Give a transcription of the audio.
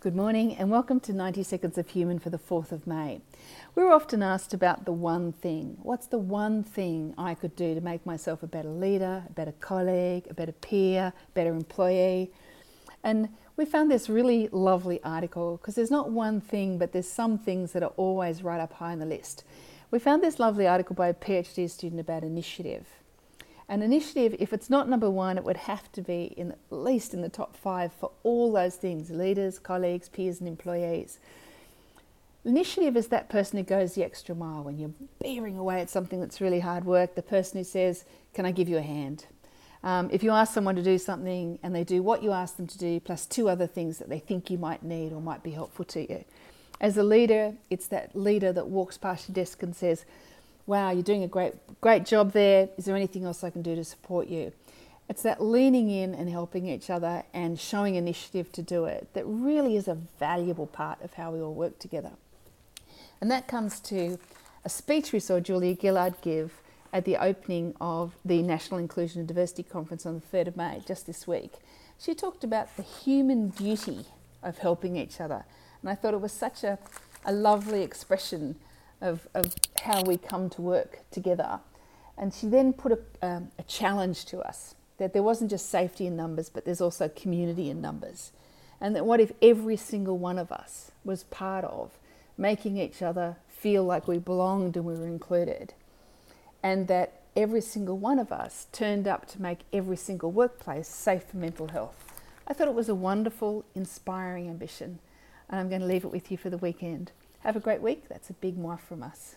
Good morning and welcome to 90 Seconds of Human for the 4th of May. We're often asked about the one thing. What's the one thing I could do to make myself a better leader, a better colleague, a better peer, better employee? And we found this really lovely article because there's not one thing, but there's some things that are always right up high on the list. We found this lovely article by a PhD student about initiative. An initiative, if it's not number one, it would have to be in at least in the top five for all those things leaders, colleagues, peers, and employees. Initiative is that person who goes the extra mile when you're bearing away at something that's really hard work, the person who says, Can I give you a hand? Um, if you ask someone to do something and they do what you ask them to do, plus two other things that they think you might need or might be helpful to you. As a leader, it's that leader that walks past your desk and says, wow, you're doing a great, great job there. Is there anything else I can do to support you? It's that leaning in and helping each other and showing initiative to do it that really is a valuable part of how we all work together. And that comes to a speech we saw Julia Gillard give at the opening of the National Inclusion and Diversity Conference on the 3rd of May, just this week. She talked about the human beauty of helping each other. And I thought it was such a, a lovely expression of, of how we come to work together. And she then put a, um, a challenge to us that there wasn't just safety in numbers, but there's also community in numbers. And that what if every single one of us was part of making each other feel like we belonged and we were included? And that every single one of us turned up to make every single workplace safe for mental health. I thought it was a wonderful, inspiring ambition. And I'm going to leave it with you for the weekend. Have a great week. That's a big mwah from us.